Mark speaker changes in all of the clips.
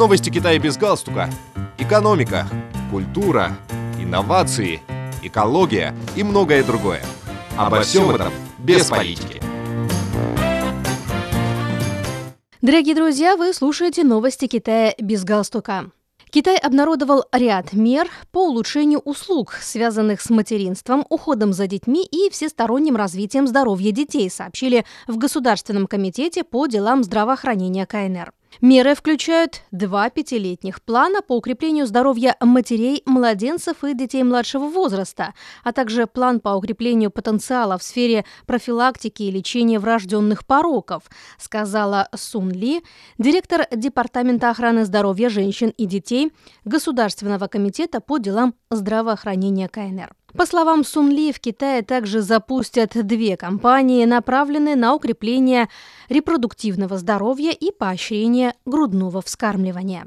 Speaker 1: Новости Китая без галстука. Экономика, культура, инновации, экология и многое другое. Обо всем этом без политики.
Speaker 2: Дорогие друзья, вы слушаете новости Китая без галстука. Китай обнародовал ряд мер по улучшению услуг, связанных с материнством, уходом за детьми и всесторонним развитием здоровья детей, сообщили в Государственном комитете по делам здравоохранения КНР. Меры включают два пятилетних плана по укреплению здоровья матерей, младенцев и детей младшего возраста, а также план по укреплению потенциала в сфере профилактики и лечения врожденных пороков, сказала Сун Ли, директор Департамента охраны здоровья женщин и детей Государственного комитета по делам здравоохранения КНР. По словам Сун Ли, в Китае также запустят две кампании, направленные на укрепление репродуктивного здоровья и поощрение грудного вскармливания.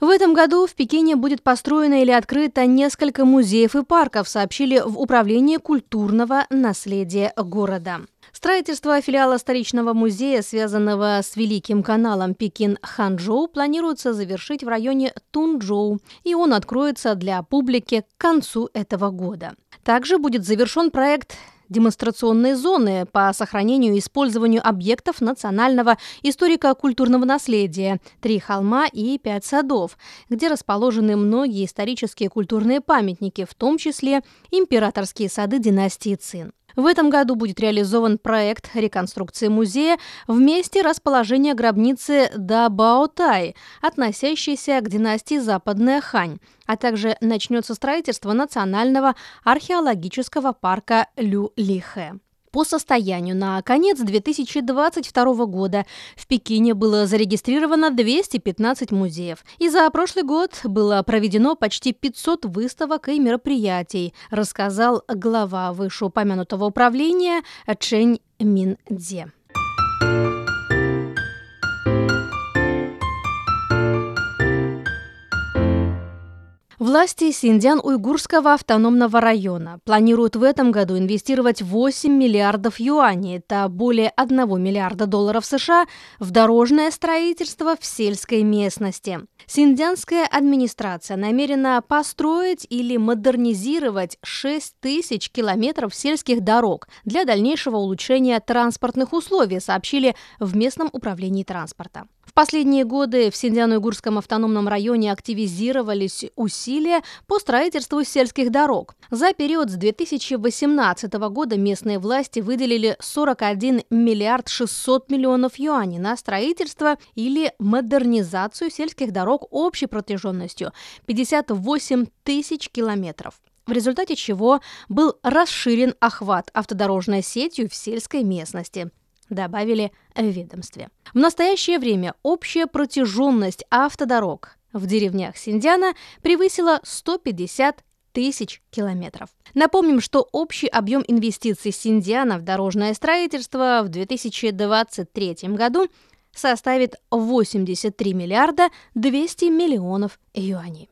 Speaker 2: В этом году в Пекине будет построено или открыто несколько музеев и парков, сообщили в Управлении культурного наследия города. Строительство филиала столичного музея, связанного с Великим каналом Пекин-Ханчжоу, планируется завершить в районе Тунчжоу, и он откроется для публики к концу этого года. Также будет завершен проект демонстрационные зоны по сохранению и использованию объектов национального историко-культурного наследия «Три холма» и «Пять садов», где расположены многие исторические культурные памятники, в том числе императорские сады династии Цин. В этом году будет реализован проект реконструкции музея в месте расположения гробницы Дабаотай, относящейся к династии Западная Хань, а также начнется строительство национального археологического парка Лю-Лихэ. По состоянию на конец 2022 года в Пекине было зарегистрировано 215 музеев. И за прошлый год было проведено почти 500 выставок и мероприятий, рассказал глава вышеупомянутого управления Чэнь Миндзе. Власти Синьцзян-Уйгурского автономного района планируют в этом году инвестировать 8 миллиардов юаней, это более 1 миллиарда долларов США, в дорожное строительство в сельской местности. Синьцзянская администрация намерена построить или модернизировать 6 тысяч километров сельских дорог для дальнейшего улучшения транспортных условий, сообщили в местном управлении транспорта. В последние годы в Синьцзян-Уйгурском автономном районе активизировались усилия по строительству сельских дорог. За период с 2018 года местные власти выделили 41 миллиард 600 миллионов юаней на строительство или модернизацию сельских дорог общей протяженностью 58 тысяч километров в результате чего был расширен охват автодорожной сетью в сельской местности добавили в ведомстве. В настоящее время общая протяженность автодорог в деревнях Синдиана превысила 150 тысяч километров. Напомним, что общий объем инвестиций Синдиана в дорожное строительство в 2023 году составит 83 миллиарда 200 миллионов юаней.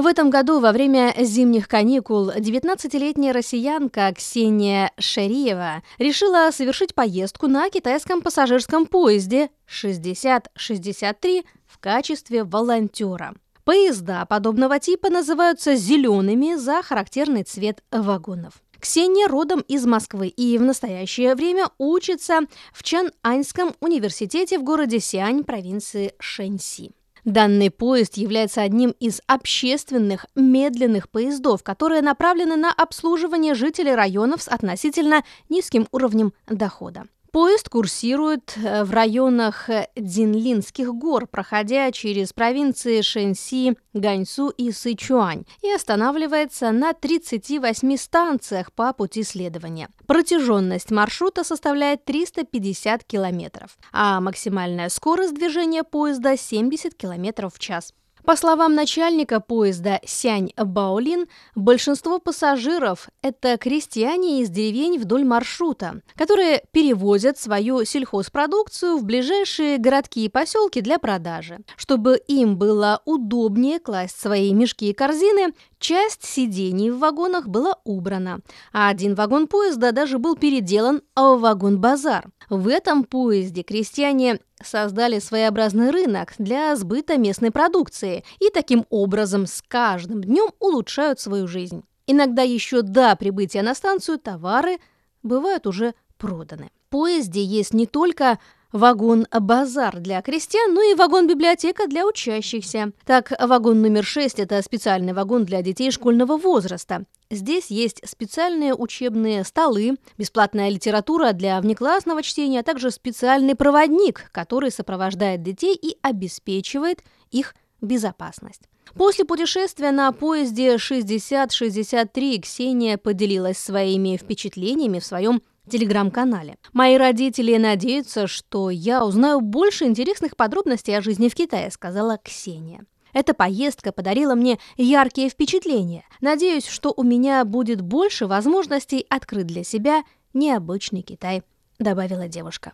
Speaker 2: В этом году во время зимних каникул 19-летняя россиянка Ксения Шариева решила совершить поездку на китайском пассажирском поезде 6063 в качестве волонтера. Поезда подобного типа называются «зелеными» за характерный цвет вагонов. Ксения родом из Москвы и в настоящее время учится в Чананьском университете в городе Сиань провинции Шэньси. Данный поезд является одним из общественных медленных поездов, которые направлены на обслуживание жителей районов с относительно низким уровнем дохода. Поезд курсирует э, в районах э, Динлинских гор, проходя через провинции Шэньси, Ганьсу и Сычуань, и останавливается на 38 станциях по пути следования. Протяженность маршрута составляет 350 километров, а максимальная скорость движения поезда 70 километров в час. По словам начальника поезда Сянь Баолин, большинство пассажиров – это крестьяне из деревень вдоль маршрута, которые перевозят свою сельхозпродукцию в ближайшие городки и поселки для продажи. Чтобы им было удобнее класть свои мешки и корзины, часть сидений в вагонах была убрана, а один вагон поезда даже был переделан в вагон-базар. В этом поезде крестьяне создали своеобразный рынок для сбыта местной продукции и таким образом с каждым днем улучшают свою жизнь. Иногда еще до прибытия на станцию товары бывают уже проданы. В поезде есть не только вагон-базар для крестьян, но и вагон-библиотека для учащихся. Так, вагон номер 6 – это специальный вагон для детей школьного возраста. Здесь есть специальные учебные столы, бесплатная литература для внеклассного чтения, а также специальный проводник, который сопровождает детей и обеспечивает их безопасность. После путешествия на поезде 6063 Ксения поделилась своими впечатлениями в своем телеграм-канале. Мои родители надеются, что я узнаю больше интересных подробностей о жизни в Китае, сказала Ксения. Эта поездка подарила мне яркие впечатления. Надеюсь, что у меня будет больше возможностей открыть для себя необычный Китай, добавила девушка.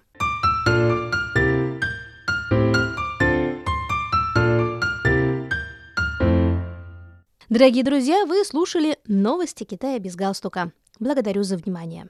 Speaker 2: Дорогие друзья, вы слушали новости Китая без галстука. Благодарю за внимание.